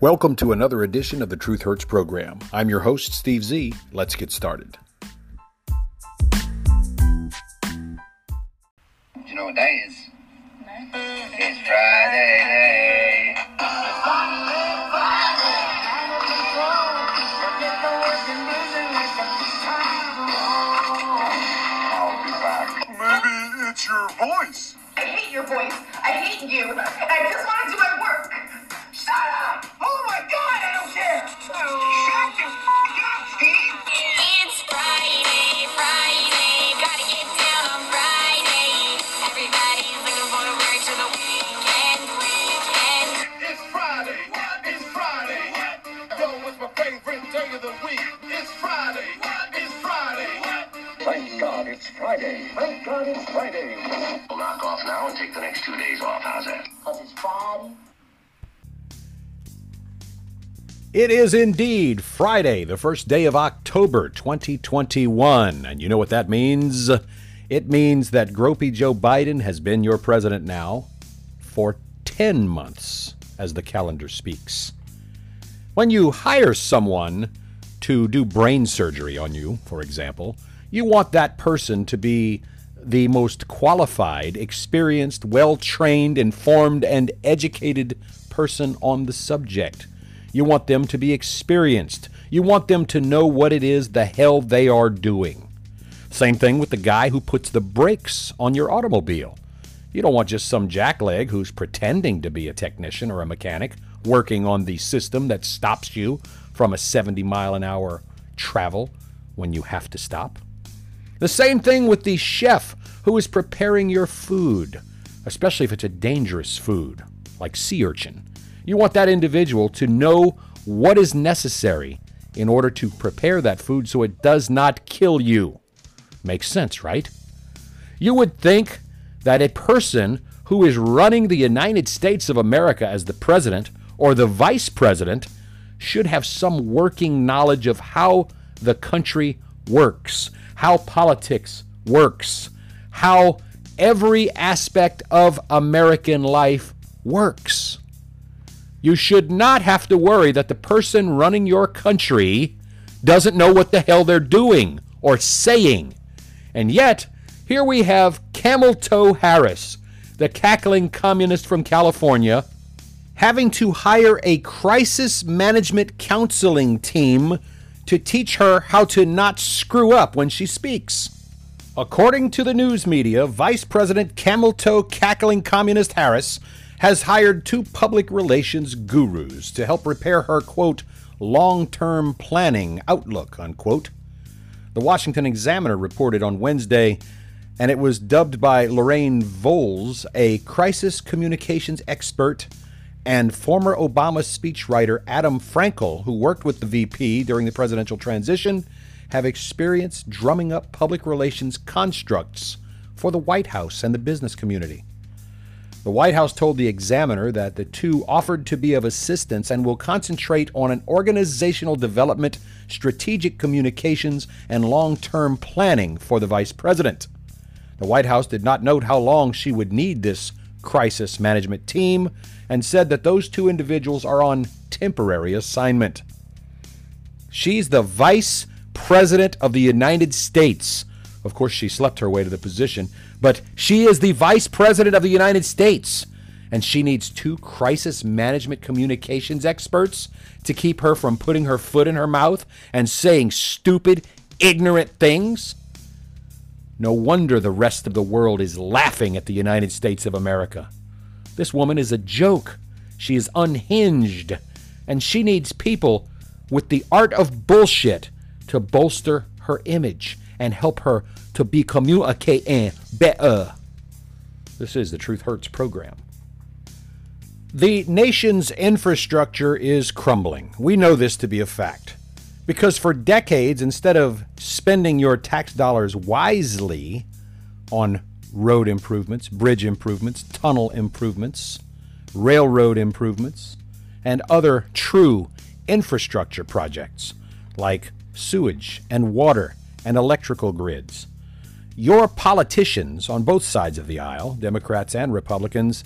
Welcome to another edition of the Truth Hurts program. I'm your host, Steve Z. Let's get started. Thank God it's Friday. Thank God it's Friday. We'll knock off now and take the next two days off. How's that? Cause it's Friday. It is indeed Friday, the first day of October 2021. And you know what that means? It means that Gropey Joe Biden has been your president now for 10 months, as the calendar speaks. When you hire someone to do brain surgery on you, for example, you want that person to be the most qualified, experienced, well trained, informed, and educated person on the subject. You want them to be experienced. You want them to know what it is the hell they are doing. Same thing with the guy who puts the brakes on your automobile. You don't want just some jackleg who's pretending to be a technician or a mechanic working on the system that stops you from a 70 mile an hour travel when you have to stop. The same thing with the chef who is preparing your food, especially if it's a dangerous food, like sea urchin. You want that individual to know what is necessary in order to prepare that food so it does not kill you. Makes sense, right? You would think that a person who is running the United States of America as the president or the vice president should have some working knowledge of how the country works, how politics works, how every aspect of American life works. You should not have to worry that the person running your country doesn't know what the hell they're doing or saying. And yet, here we have Camel Toe Harris, the cackling communist from California, having to hire a crisis management counseling team to teach her how to not screw up when she speaks. According to the news media, Vice President Camel Toe Cackling Communist Harris has hired two public relations gurus to help repair her, quote, long term planning outlook, unquote. The Washington Examiner reported on Wednesday, and it was dubbed by Lorraine Voles, a crisis communications expert, and former Obama speechwriter Adam Frankel, who worked with the VP during the presidential transition, have experience drumming up public relations constructs for the White House and the business community. The White House told the Examiner that the two offered to be of assistance and will concentrate on an organizational development, strategic communications, and long term planning for the vice president. The White House did not note how long she would need this crisis management team and said that those two individuals are on temporary assignment. She's the vice president of the United States. Of course, she slept her way to the position, but she is the vice president of the United States. And she needs two crisis management communications experts to keep her from putting her foot in her mouth and saying stupid, ignorant things. No wonder the rest of the world is laughing at the United States of America. This woman is a joke. She is unhinged. And she needs people with the art of bullshit to bolster her image and help her to be communicating better. This is the Truth Hurts program. The nation's infrastructure is crumbling. We know this to be a fact. Because for decades, instead of spending your tax dollars wisely on road improvements, bridge improvements, tunnel improvements, railroad improvements, and other true infrastructure projects like sewage and water and electrical grids. Your politicians on both sides of the aisle, Democrats and Republicans,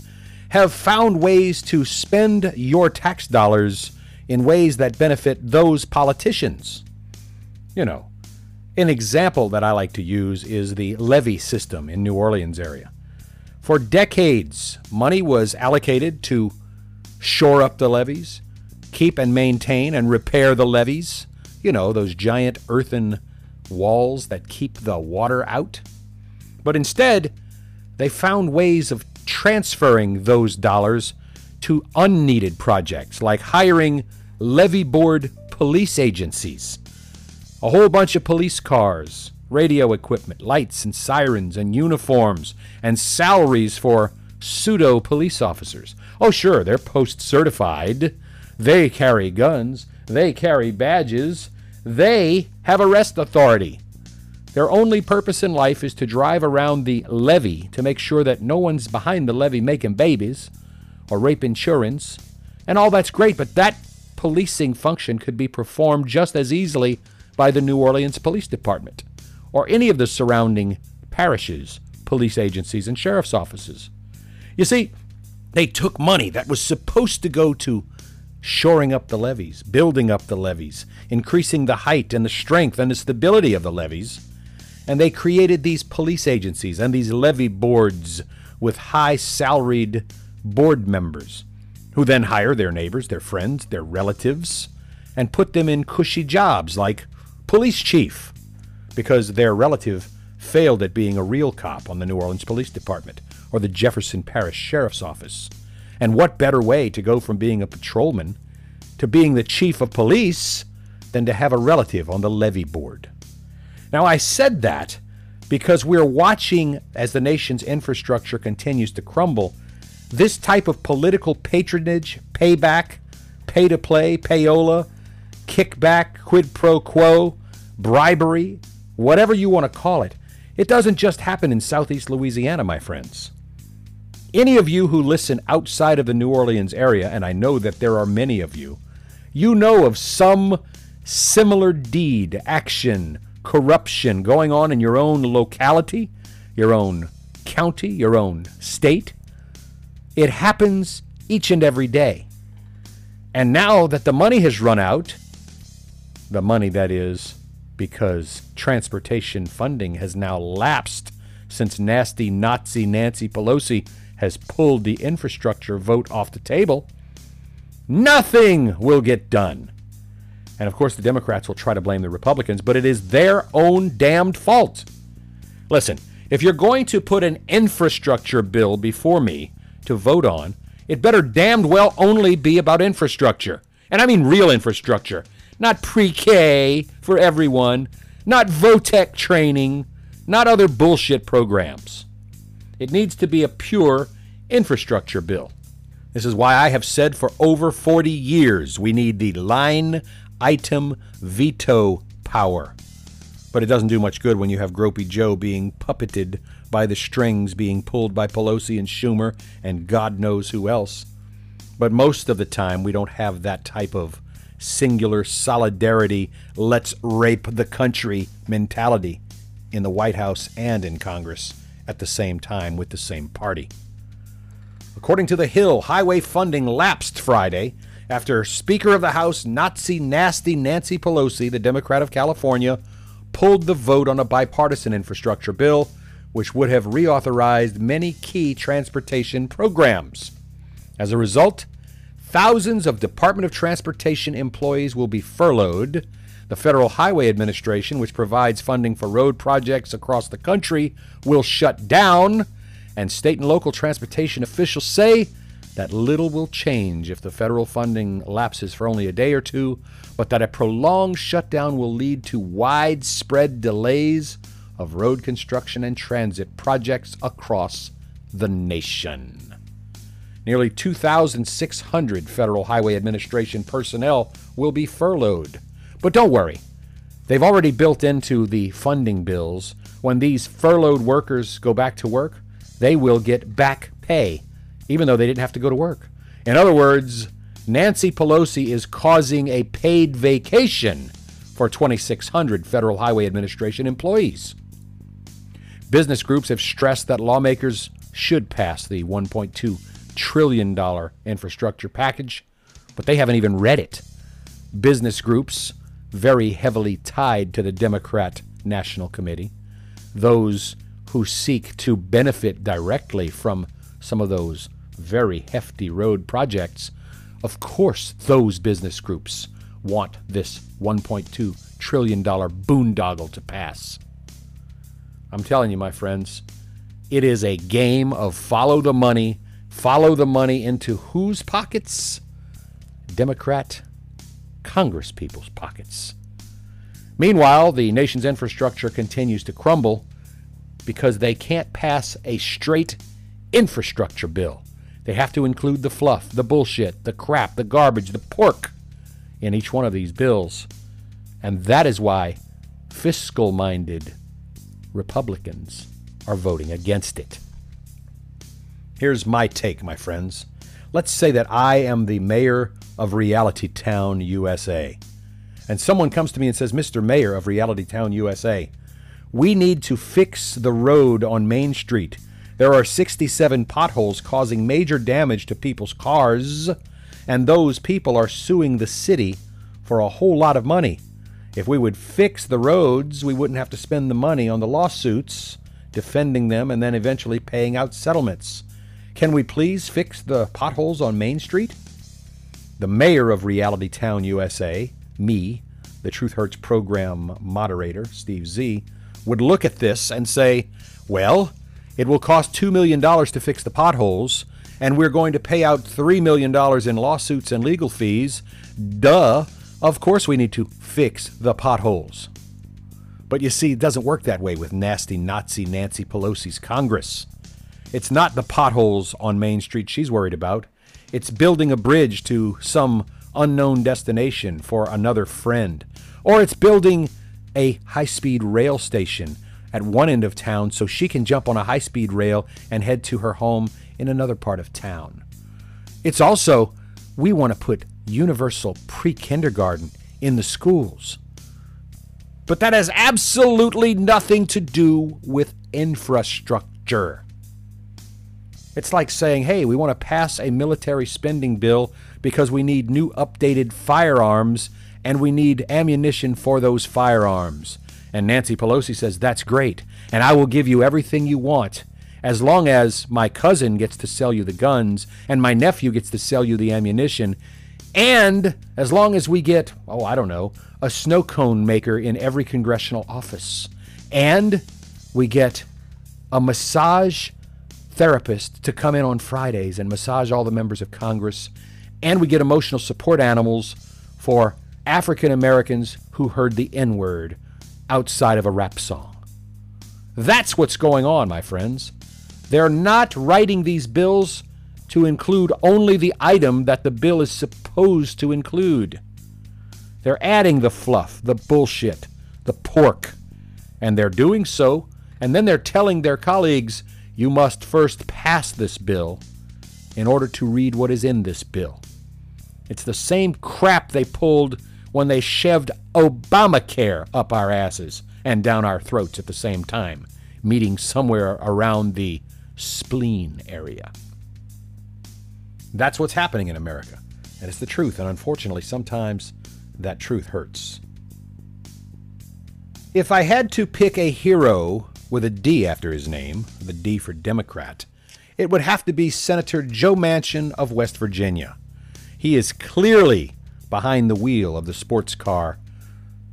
have found ways to spend your tax dollars in ways that benefit those politicians. You know, an example that I like to use is the levee system in New Orleans area. For decades, money was allocated to shore up the levees, keep and maintain and repair the levees. You know, those giant earthen walls that keep the water out. But instead, they found ways of transferring those dollars to unneeded projects like hiring levee board police agencies a whole bunch of police cars, radio equipment, lights and sirens and uniforms, and salaries for pseudo police officers. Oh, sure, they're post certified. They carry guns. They carry badges. They have arrest authority. Their only purpose in life is to drive around the levee to make sure that no one's behind the levee making babies or rape insurance. And all that's great, but that policing function could be performed just as easily by the New Orleans Police Department or any of the surrounding parishes, police agencies, and sheriff's offices. You see, they took money that was supposed to go to shoring up the levees, building up the levees, increasing the height and the strength and the stability of the levees, and they created these police agencies and these levee boards with high salaried board members who then hire their neighbors, their friends, their relatives, and put them in cushy jobs like police chief because their relative failed at being a real cop on the New Orleans Police Department or the Jefferson Parish Sheriff's Office. And what better way to go from being a patrolman to being the chief of police than to have a relative on the levee board? Now, I said that because we're watching as the nation's infrastructure continues to crumble. This type of political patronage, payback, pay to play, payola, kickback, quid pro quo, bribery, whatever you want to call it, it doesn't just happen in southeast Louisiana, my friends. Any of you who listen outside of the New Orleans area, and I know that there are many of you, you know of some similar deed, action, corruption going on in your own locality, your own county, your own state. It happens each and every day. And now that the money has run out, the money that is because transportation funding has now lapsed since nasty Nazi Nancy Pelosi has pulled the infrastructure vote off the table, nothing will get done. And of course, the Democrats will try to blame the Republicans, but it is their own damned fault. Listen, if you're going to put an infrastructure bill before me to vote on, it better damned well only be about infrastructure. And I mean real infrastructure, not pre K for everyone, not vo-tech training, not other bullshit programs. It needs to be a pure infrastructure bill. This is why I have said for over 40 years we need the line item veto power. But it doesn't do much good when you have Gropey Joe being puppeted by the strings being pulled by Pelosi and Schumer and God knows who else. But most of the time, we don't have that type of singular solidarity, let's rape the country mentality in the White House and in Congress at the same time with the same party. According to The Hill, highway funding lapsed Friday after Speaker of the House, Nazi nasty Nancy Pelosi, the Democrat of California, pulled the vote on a bipartisan infrastructure bill which would have reauthorized many key transportation programs. As a result, thousands of Department of Transportation employees will be furloughed. The Federal Highway Administration, which provides funding for road projects across the country, will shut down, and state and local transportation officials say that little will change if the federal funding lapses for only a day or two, but that a prolonged shutdown will lead to widespread delays of road construction and transit projects across the nation. Nearly 2,600 Federal Highway Administration personnel will be furloughed. But don't worry, they've already built into the funding bills when these furloughed workers go back to work, they will get back pay, even though they didn't have to go to work. In other words, Nancy Pelosi is causing a paid vacation for 2,600 Federal Highway Administration employees. Business groups have stressed that lawmakers should pass the $1.2 trillion infrastructure package, but they haven't even read it. business groups very heavily tied to the Democrat National Committee, those who seek to benefit directly from some of those very hefty road projects, of course, those business groups want this $1.2 trillion boondoggle to pass. I'm telling you, my friends, it is a game of follow the money, follow the money into whose pockets? Democrat Congress people's pockets. Meanwhile, the nation's infrastructure continues to crumble because they can't pass a straight infrastructure bill. They have to include the fluff, the bullshit, the crap, the garbage, the pork in each one of these bills. And that is why fiscal minded Republicans are voting against it. Here's my take, my friends. Let's say that I am the mayor of Reality Town, USA. And someone comes to me and says, Mr. Mayor of Reality Town, USA, we need to fix the road on Main Street. There are 67 potholes causing major damage to people's cars, and those people are suing the city for a whole lot of money. If we would fix the roads, we wouldn't have to spend the money on the lawsuits, defending them, and then eventually paying out settlements. Can we please fix the potholes on Main Street? The mayor of Reality Town, USA, me, the Truth Hurts program moderator, Steve Z, would look at this and say, well, it will cost $2 million to fix the potholes, and we're going to pay out $3 million in lawsuits and legal fees. Duh. Of course, we need to fix the potholes. But you see, it doesn't work that way with nasty Nazi Nancy Pelosi's Congress. It's not the potholes on Main Street she's worried about. It's building a bridge to some unknown destination for another friend. Or it's building a high speed rail station at one end of town so she can jump on a high speed rail and head to her home in another part of town. It's also, we want to put universal pre kindergarten in the schools. But that has absolutely nothing to do with infrastructure. It's like saying, hey, we want to pass a military spending bill because we need new updated firearms and we need ammunition for those firearms. And Nancy Pelosi says, that's great, and I will give you everything you want as long as my cousin gets to sell you the guns and my nephew gets to sell you the ammunition. And as long as we get, oh, I don't know, a snow cone maker in every congressional office. And we get a massage therapist to come in on Fridays and massage all the members of Congress. And we get emotional support animals for African Americans who heard the N word outside of a rap song. That's what's going on, my friends. They're not writing these bills to include only the item that the bill is supposed to include. They're adding the fluff, the bullshit, the pork, and they're doing so, and then they're telling their colleagues, you must first pass this bill in order to read what is in this bill. It's the same crap they pulled when they shoved Obamacare up our asses and down our throats at the same time, meeting somewhere around the spleen area. That's what's happening in America. And it's the truth. And unfortunately, sometimes that truth hurts. If I had to pick a hero with a D after his name, the D for Democrat, it would have to be Senator Joe Manchin of West Virginia. He is clearly behind the wheel of the sports car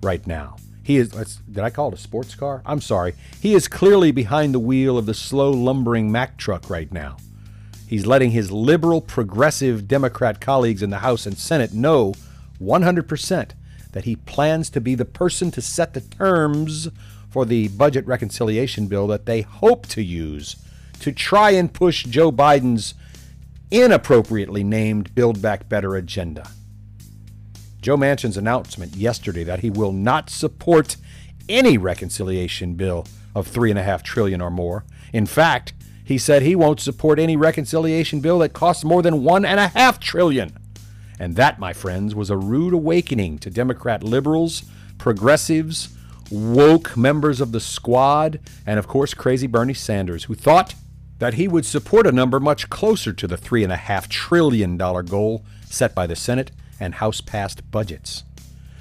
right now. He is, did I call it a sports car? I'm sorry. He is clearly behind the wheel of the slow lumbering Mack truck right now. He's letting his liberal, progressive Democrat colleagues in the House and Senate know 100% that he plans to be the person to set the terms for the budget reconciliation bill that they hope to use to try and push Joe Biden's inappropriately named Build Back Better agenda. Joe Manchin's announcement yesterday that he will not support any reconciliation bill of three and a half trillion or more. In fact, he said he won't support any reconciliation bill that costs more than one and a half trillion. And that, my friends, was a rude awakening to Democrat liberals, progressives, woke members of the squad, and of course, crazy Bernie Sanders, who thought that he would support a number much closer to the $3.5 trillion goal set by the Senate and House passed budgets.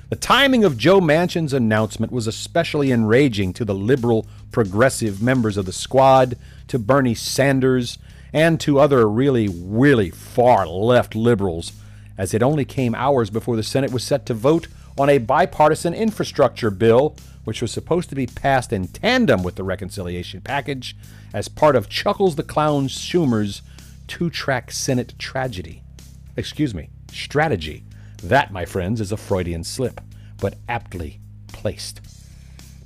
The timing of Joe Manchin's announcement was especially enraging to the liberal progressive members of the squad, to Bernie Sanders, and to other really, really far left liberals, as it only came hours before the Senate was set to vote on a bipartisan infrastructure bill, which was supposed to be passed in tandem with the reconciliation package as part of Chuckles the Clown Schumer's two track Senate tragedy. Excuse me, strategy. That, my friends, is a Freudian slip, but aptly placed.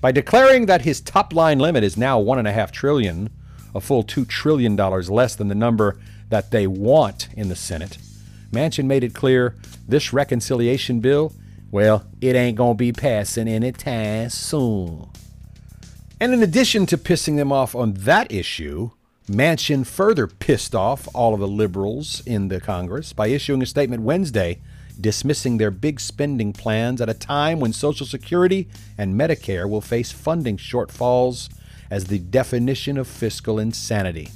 By declaring that his top line limit is now one and a half trillion, a full two trillion dollars less than the number that they want in the Senate, Manchin made it clear this reconciliation bill, well, it ain't gonna be passing anytime soon. And in addition to pissing them off on that issue, Manchin further pissed off all of the liberals in the Congress by issuing a statement Wednesday dismissing their big spending plans at a time when Social Security and Medicare will face funding shortfalls as the definition of fiscal insanity.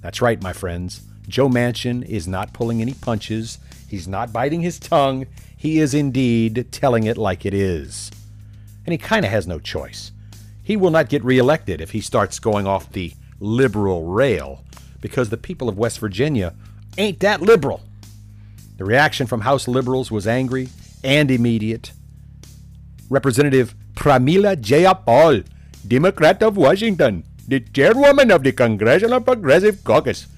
That's right, my friends. Joe Manchin is not pulling any punches. He's not biting his tongue. He is indeed telling it like it is. And he kind of has no choice. He will not get reelected if he starts going off the liberal rail because the people of West Virginia ain't that liberal. The reaction from House liberals was angry and immediate. Representative Pramila Jayapal, Democrat of Washington, the chairwoman of the Congressional Progressive Caucus,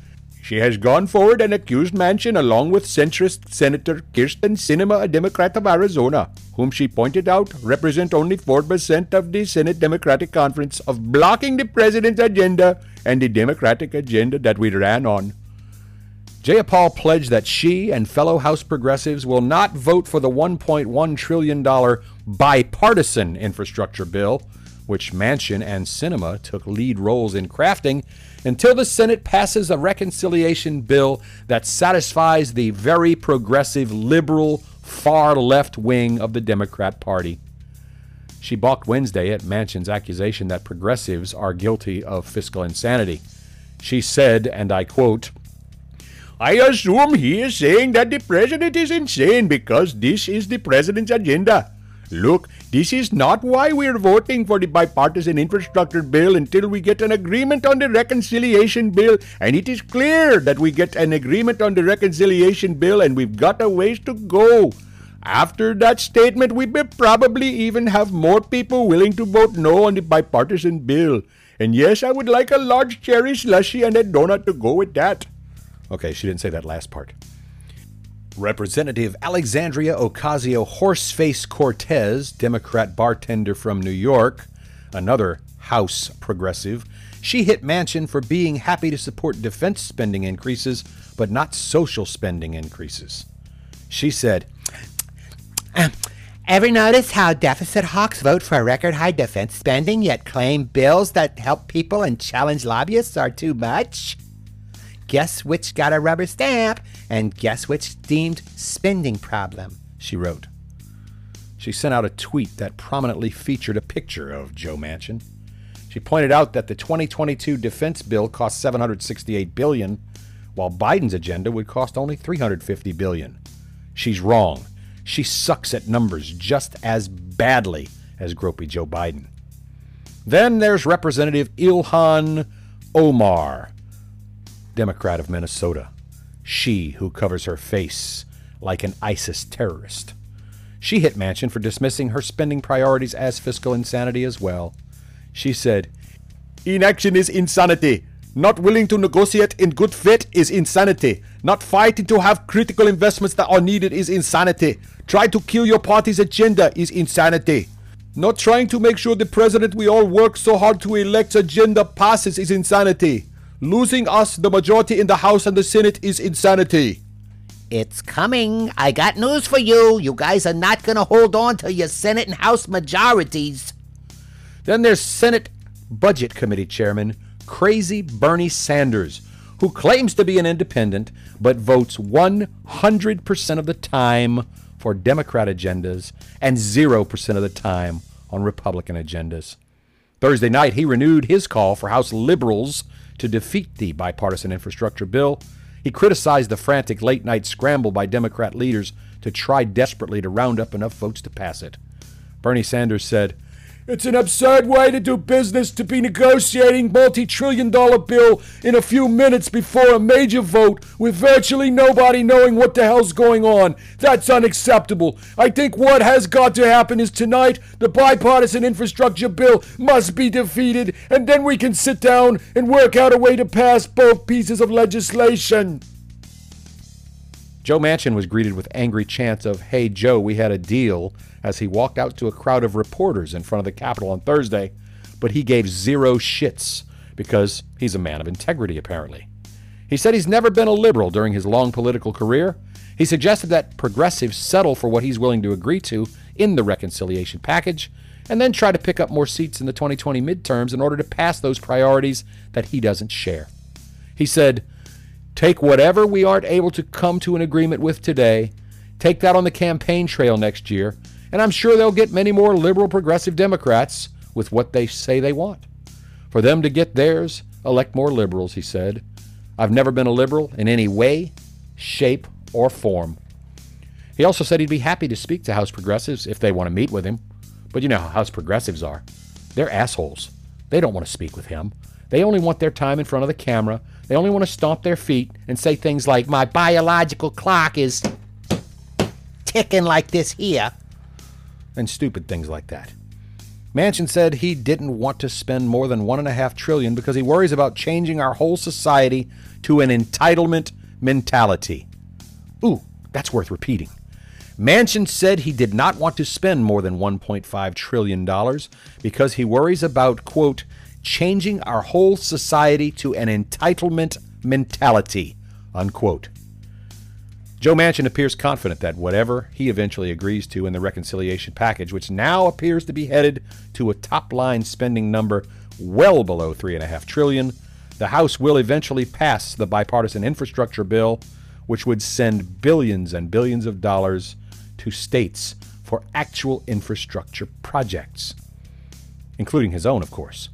she has gone forward and accused Manchin, along with centrist Senator Kyrsten Sinema, a Democrat of Arizona, whom she pointed out represent only 4% of the Senate Democratic Conference, of blocking the president's agenda and the Democratic agenda that we ran on. Jayapal pledged that she and fellow House progressives will not vote for the $1.1 trillion bipartisan infrastructure bill, which Manchin and Sinema took lead roles in crafting, until the Senate passes a reconciliation bill that satisfies the very progressive, liberal, far left wing of the Democrat Party. She balked Wednesday at Manchin's accusation that progressives are guilty of fiscal insanity. She said, and I quote, I assume he is saying that the president is insane because this is the president's agenda. Look, this is not why we're voting for the bipartisan infrastructure bill until we get an agreement on the reconciliation bill. And it is clear that we get an agreement on the reconciliation bill and we've got a ways to go. After that statement, we may probably even have more people willing to vote no on the bipartisan bill. And yes, I would like a large cherry slushy and a donut to go with that. Okay, she didn't say that last part. Representative Alexandria Ocasio Horseface Cortez, Democrat bartender from New York, another House progressive, she hit Manchin for being happy to support defense spending increases, but not social spending increases. She said, Um, ever notice how deficit hawks vote for record high defense spending yet claim bills that help people and challenge lobbyists are too much? Guess which got a rubber stamp and guess which deemed spending problem, she wrote. She sent out a tweet that prominently featured a picture of Joe Manchin. She pointed out that the 2022 defense bill cost 768 billion, while Biden's agenda would cost only 350 billion. She's wrong. She sucks at numbers just as badly as gropey Joe Biden. Then there's Representative Ilhan Omar, Democrat of Minnesota. She who covers her face like an ISIS terrorist. She hit Manchin for dismissing her spending priorities as fiscal insanity as well. She said, Inaction is insanity. Not willing to negotiate in good faith is insanity. Not fighting to have critical investments that are needed is insanity. Try to kill your party's agenda is insanity. Not trying to make sure the president we all work so hard to elect's agenda passes is insanity. Losing us the majority in the House and the Senate is insanity. It's coming. I got news for you. You guys are not going to hold on to your Senate and House majorities. Then there's Senate Budget Committee Chairman Crazy Bernie Sanders, who claims to be an independent but votes 100% of the time for Democrat agendas and 0% of the time on Republican agendas. Thursday night, he renewed his call for House liberals to defeat the bipartisan infrastructure bill. He criticized the frantic late night scramble by Democrat leaders to try desperately to round up enough votes to pass it. Bernie Sanders said, it's an absurd way to do business to be negotiating multi-trillion dollar bill in a few minutes before a major vote with virtually nobody knowing what the hell's going on. That's unacceptable. I think what has got to happen is tonight the bipartisan infrastructure bill must be defeated and then we can sit down and work out a way to pass both pieces of legislation. Joe Manchin was greeted with angry chants of, Hey Joe, we had a deal, as he walked out to a crowd of reporters in front of the Capitol on Thursday, but he gave zero shits because he's a man of integrity, apparently. He said he's never been a liberal during his long political career. He suggested that progressives settle for what he's willing to agree to in the reconciliation package and then try to pick up more seats in the 2020 midterms in order to pass those priorities that he doesn't share. He said, Take whatever we aren't able to come to an agreement with today, take that on the campaign trail next year, and I'm sure they'll get many more liberal progressive Democrats with what they say they want. For them to get theirs, elect more liberals, he said. I've never been a liberal in any way, shape, or form. He also said he'd be happy to speak to House progressives if they want to meet with him. But you know how House progressives are. They're assholes. They don't want to speak with him. They only want their time in front of the camera. They only want to stomp their feet and say things like, My biological clock is ticking like this here, and stupid things like that. Manchin said he didn't want to spend more than one and a half trillion because he worries about changing our whole society to an entitlement mentality. Ooh, that's worth repeating. Manchin said he did not want to spend more than $1.5 trillion because he worries about, quote, changing our whole society to an entitlement mentality, unquote. Joe Manchin appears confident that whatever he eventually agrees to in the reconciliation package, which now appears to be headed to a top line spending number well below 3.5 trillion, the House will eventually pass the bipartisan infrastructure bill, which would send billions and billions of dollars to states for actual infrastructure projects, including his own, of course.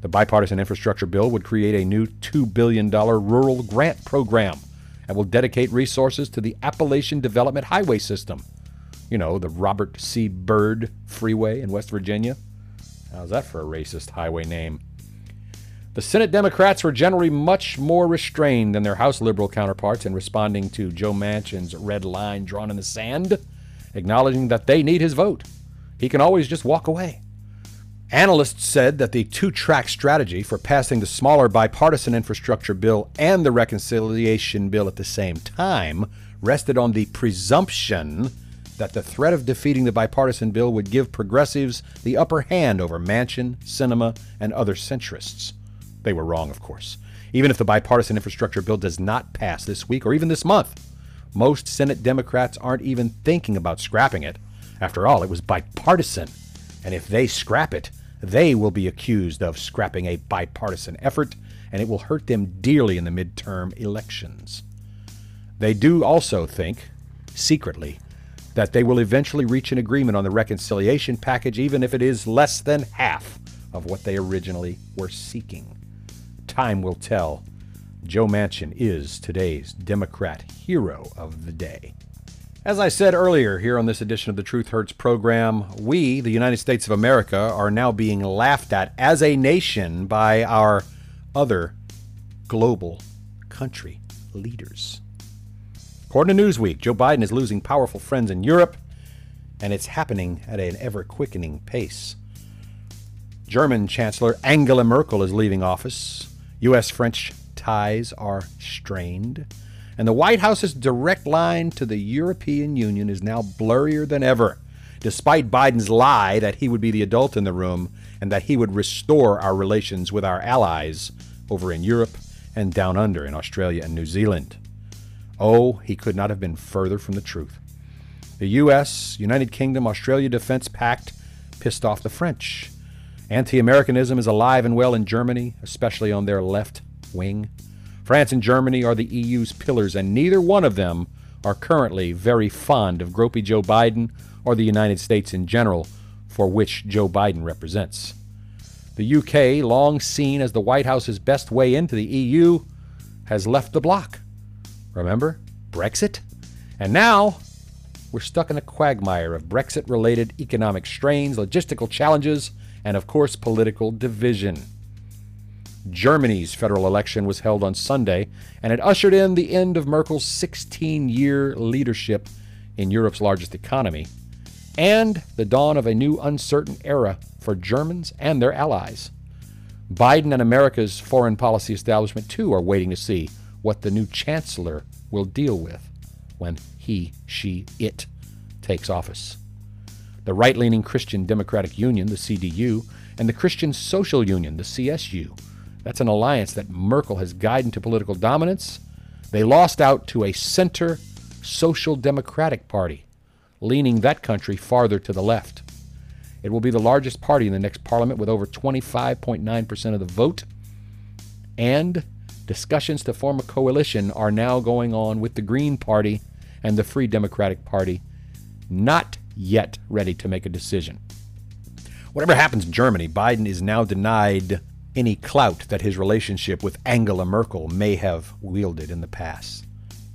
The bipartisan infrastructure bill would create a new $2 billion rural grant program and will dedicate resources to the Appalachian Development Highway System. You know, the Robert C. Byrd Freeway in West Virginia. How's that for a racist highway name? The Senate Democrats were generally much more restrained than their House liberal counterparts in responding to Joe Manchin's red line drawn in the sand, acknowledging that they need his vote. He can always just walk away. Analysts said that the two track strategy for passing the smaller bipartisan infrastructure bill and the reconciliation bill at the same time rested on the presumption that the threat of defeating the bipartisan bill would give progressives the upper hand over Manchin, Sinema, and other centrists. They were wrong, of course. Even if the bipartisan infrastructure bill does not pass this week or even this month, most Senate Democrats aren't even thinking about scrapping it. After all, it was bipartisan. And if they scrap it, they will be accused of scrapping a bipartisan effort, and it will hurt them dearly in the midterm elections. They do also think, secretly, that they will eventually reach an agreement on the reconciliation package, even if it is less than half of what they originally were seeking. Time will tell. Joe Manchin is today's Democrat hero of the day. As I said earlier here on this edition of the Truth Hurts program, we, the United States of America, are now being laughed at as a nation by our other global country leaders. According to Newsweek, Joe Biden is losing powerful friends in Europe, and it's happening at an ever quickening pace. German Chancellor Angela Merkel is leaving office. U.S. French ties are strained. And the White House's direct line to the European Union is now blurrier than ever, despite Biden's lie that he would be the adult in the room and that he would restore our relations with our allies over in Europe and down under in Australia and New Zealand. Oh, he could not have been further from the truth. The U.S., United Kingdom, Australia Defense Pact pissed off the French. Anti Americanism is alive and well in Germany, especially on their left wing. France and Germany are the EU's pillars, and neither one of them are currently very fond of gropey Joe Biden or the United States in general, for which Joe Biden represents. The UK, long seen as the White House's best way into the EU, has left the bloc. Remember? Brexit? And now, we're stuck in a quagmire of Brexit related economic strains, logistical challenges, and of course, political division. Germany's federal election was held on Sunday, and it ushered in the end of Merkel's 16 year leadership in Europe's largest economy, and the dawn of a new uncertain era for Germans and their allies. Biden and America's foreign policy establishment, too, are waiting to see what the new chancellor will deal with when he, she, it takes office. The right leaning Christian Democratic Union, the CDU, and the Christian Social Union, the CSU, that's an alliance that Merkel has guided into political dominance. They lost out to a center social democratic party, leaning that country farther to the left. It will be the largest party in the next parliament with over 25.9% of the vote. And discussions to form a coalition are now going on with the Green Party and the Free Democratic Party, not yet ready to make a decision. Whatever happens in Germany, Biden is now denied any clout that his relationship with Angela Merkel may have wielded in the past.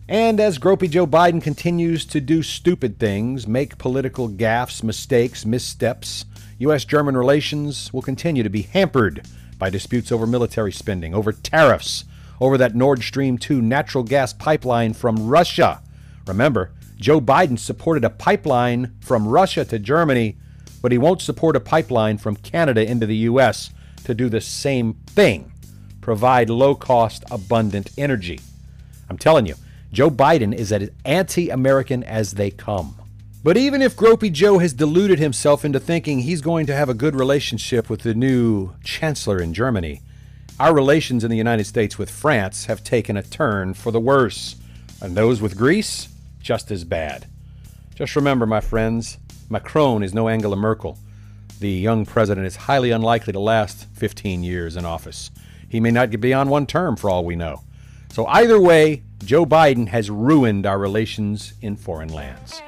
And as Gropey Joe Biden continues to do stupid things, make political gaffes, mistakes, missteps, U.S. German relations will continue to be hampered by disputes over military spending, over tariffs, over that Nord Stream 2 natural gas pipeline from Russia. Remember, Joe Biden supported a pipeline from Russia to Germany, but he won't support a pipeline from Canada into the U.S. to do the same thing provide low cost, abundant energy. I'm telling you, Joe Biden is as anti American as they come. But even if Gropey Joe has deluded himself into thinking he's going to have a good relationship with the new chancellor in Germany, our relations in the United States with France have taken a turn for the worse, and those with Greece, just as bad. Just remember, my friends, Macron is no Angela Merkel. The young president is highly unlikely to last 15 years in office. He may not get beyond one term for all we know. So, either way, Joe Biden has ruined our relations in foreign lands.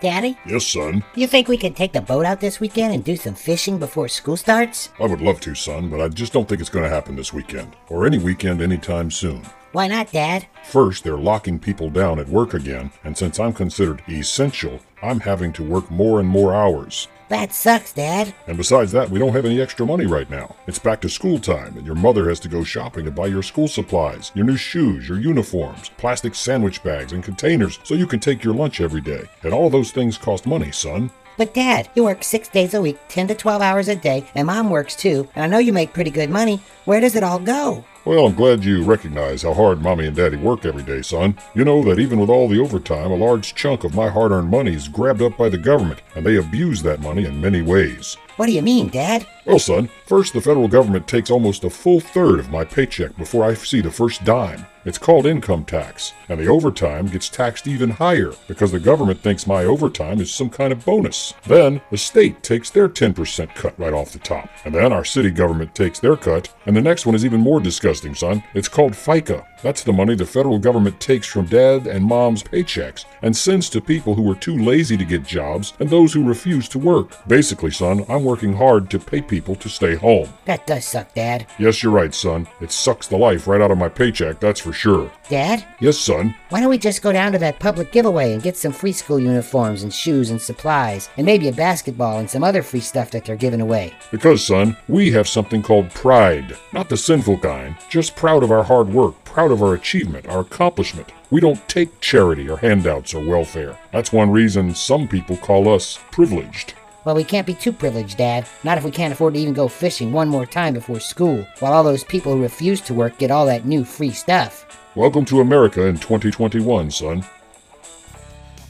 Daddy, Yes, son. you think we could take the boat out this weekend and do some fishing before school starts? I would love to, son, but I just don't think it's going to happen this weekend, or any weekend anytime soon. Why not, Dad? First, they're locking people down at work again, and since I'm considered essential, I'm having to work more and more hours. That sucks, Dad. And besides that, we don't have any extra money right now. It's back to school time, and your mother has to go shopping to buy your school supplies, your new shoes, your uniforms, plastic sandwich bags, and containers so you can take your lunch every day. And all those things cost money, son. But Dad, you work six days a week, 10 to 12 hours a day, and Mom works too, and I know you make pretty good money. Where does it all go? Well, I'm glad you recognize how hard Mommy and Daddy work every day, son. You know that even with all the overtime, a large chunk of my hard earned money is grabbed up by the government, and they abuse that money in many ways. What do you mean, Dad? Well, son, first the federal government takes almost a full third of my paycheck before I see the first dime. It's called income tax, and the overtime gets taxed even higher because the government thinks my overtime is some kind of bonus. Then the state takes their 10% cut right off the top, and then our city government takes their cut, and the next one is even more disgusting, son. It's called FICA. That's the money the federal government takes from dad and mom's paychecks and sends to people who are too lazy to get jobs and those who refuse to work. Basically, son, I'm working hard to pay people to stay home. That does suck, Dad. Yes, you're right, son. It sucks the life right out of my paycheck, that's for sure. Dad, Yes, son. why don't we just go down to that public giveaway and get some free school uniforms and shoes and supplies, and maybe a basketball and some other free stuff that they're giving away? Because, son, we have something called pride. Not the sinful kind, just proud of our hard work, proud of our achievement, our accomplishment. We don't take charity or handouts or welfare. That's one reason some people call us privileged. Well, we can't be too privileged, Dad. Not if we can't afford to even go fishing one more time before school, while all those people who refuse to work get all that new free stuff. Welcome to America in 2021, son.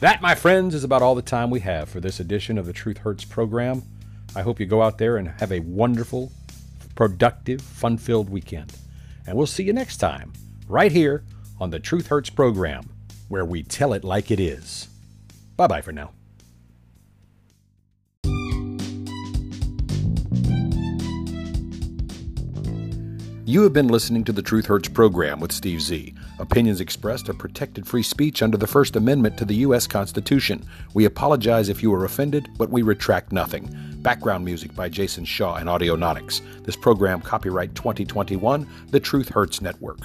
That, my friends, is about all the time we have for this edition of the Truth Hurts program. I hope you go out there and have a wonderful, productive, fun filled weekend. And we'll see you next time, right here on the Truth Hurts program, where we tell it like it is. Bye bye for now. You have been listening to the Truth Hurts program with Steve Z. Opinions expressed are protected free speech under the First Amendment to the U.S. Constitution. We apologize if you were offended, but we retract nothing. Background music by Jason Shaw and Audionautics. This program copyright 2021, the Truth Hurts Network.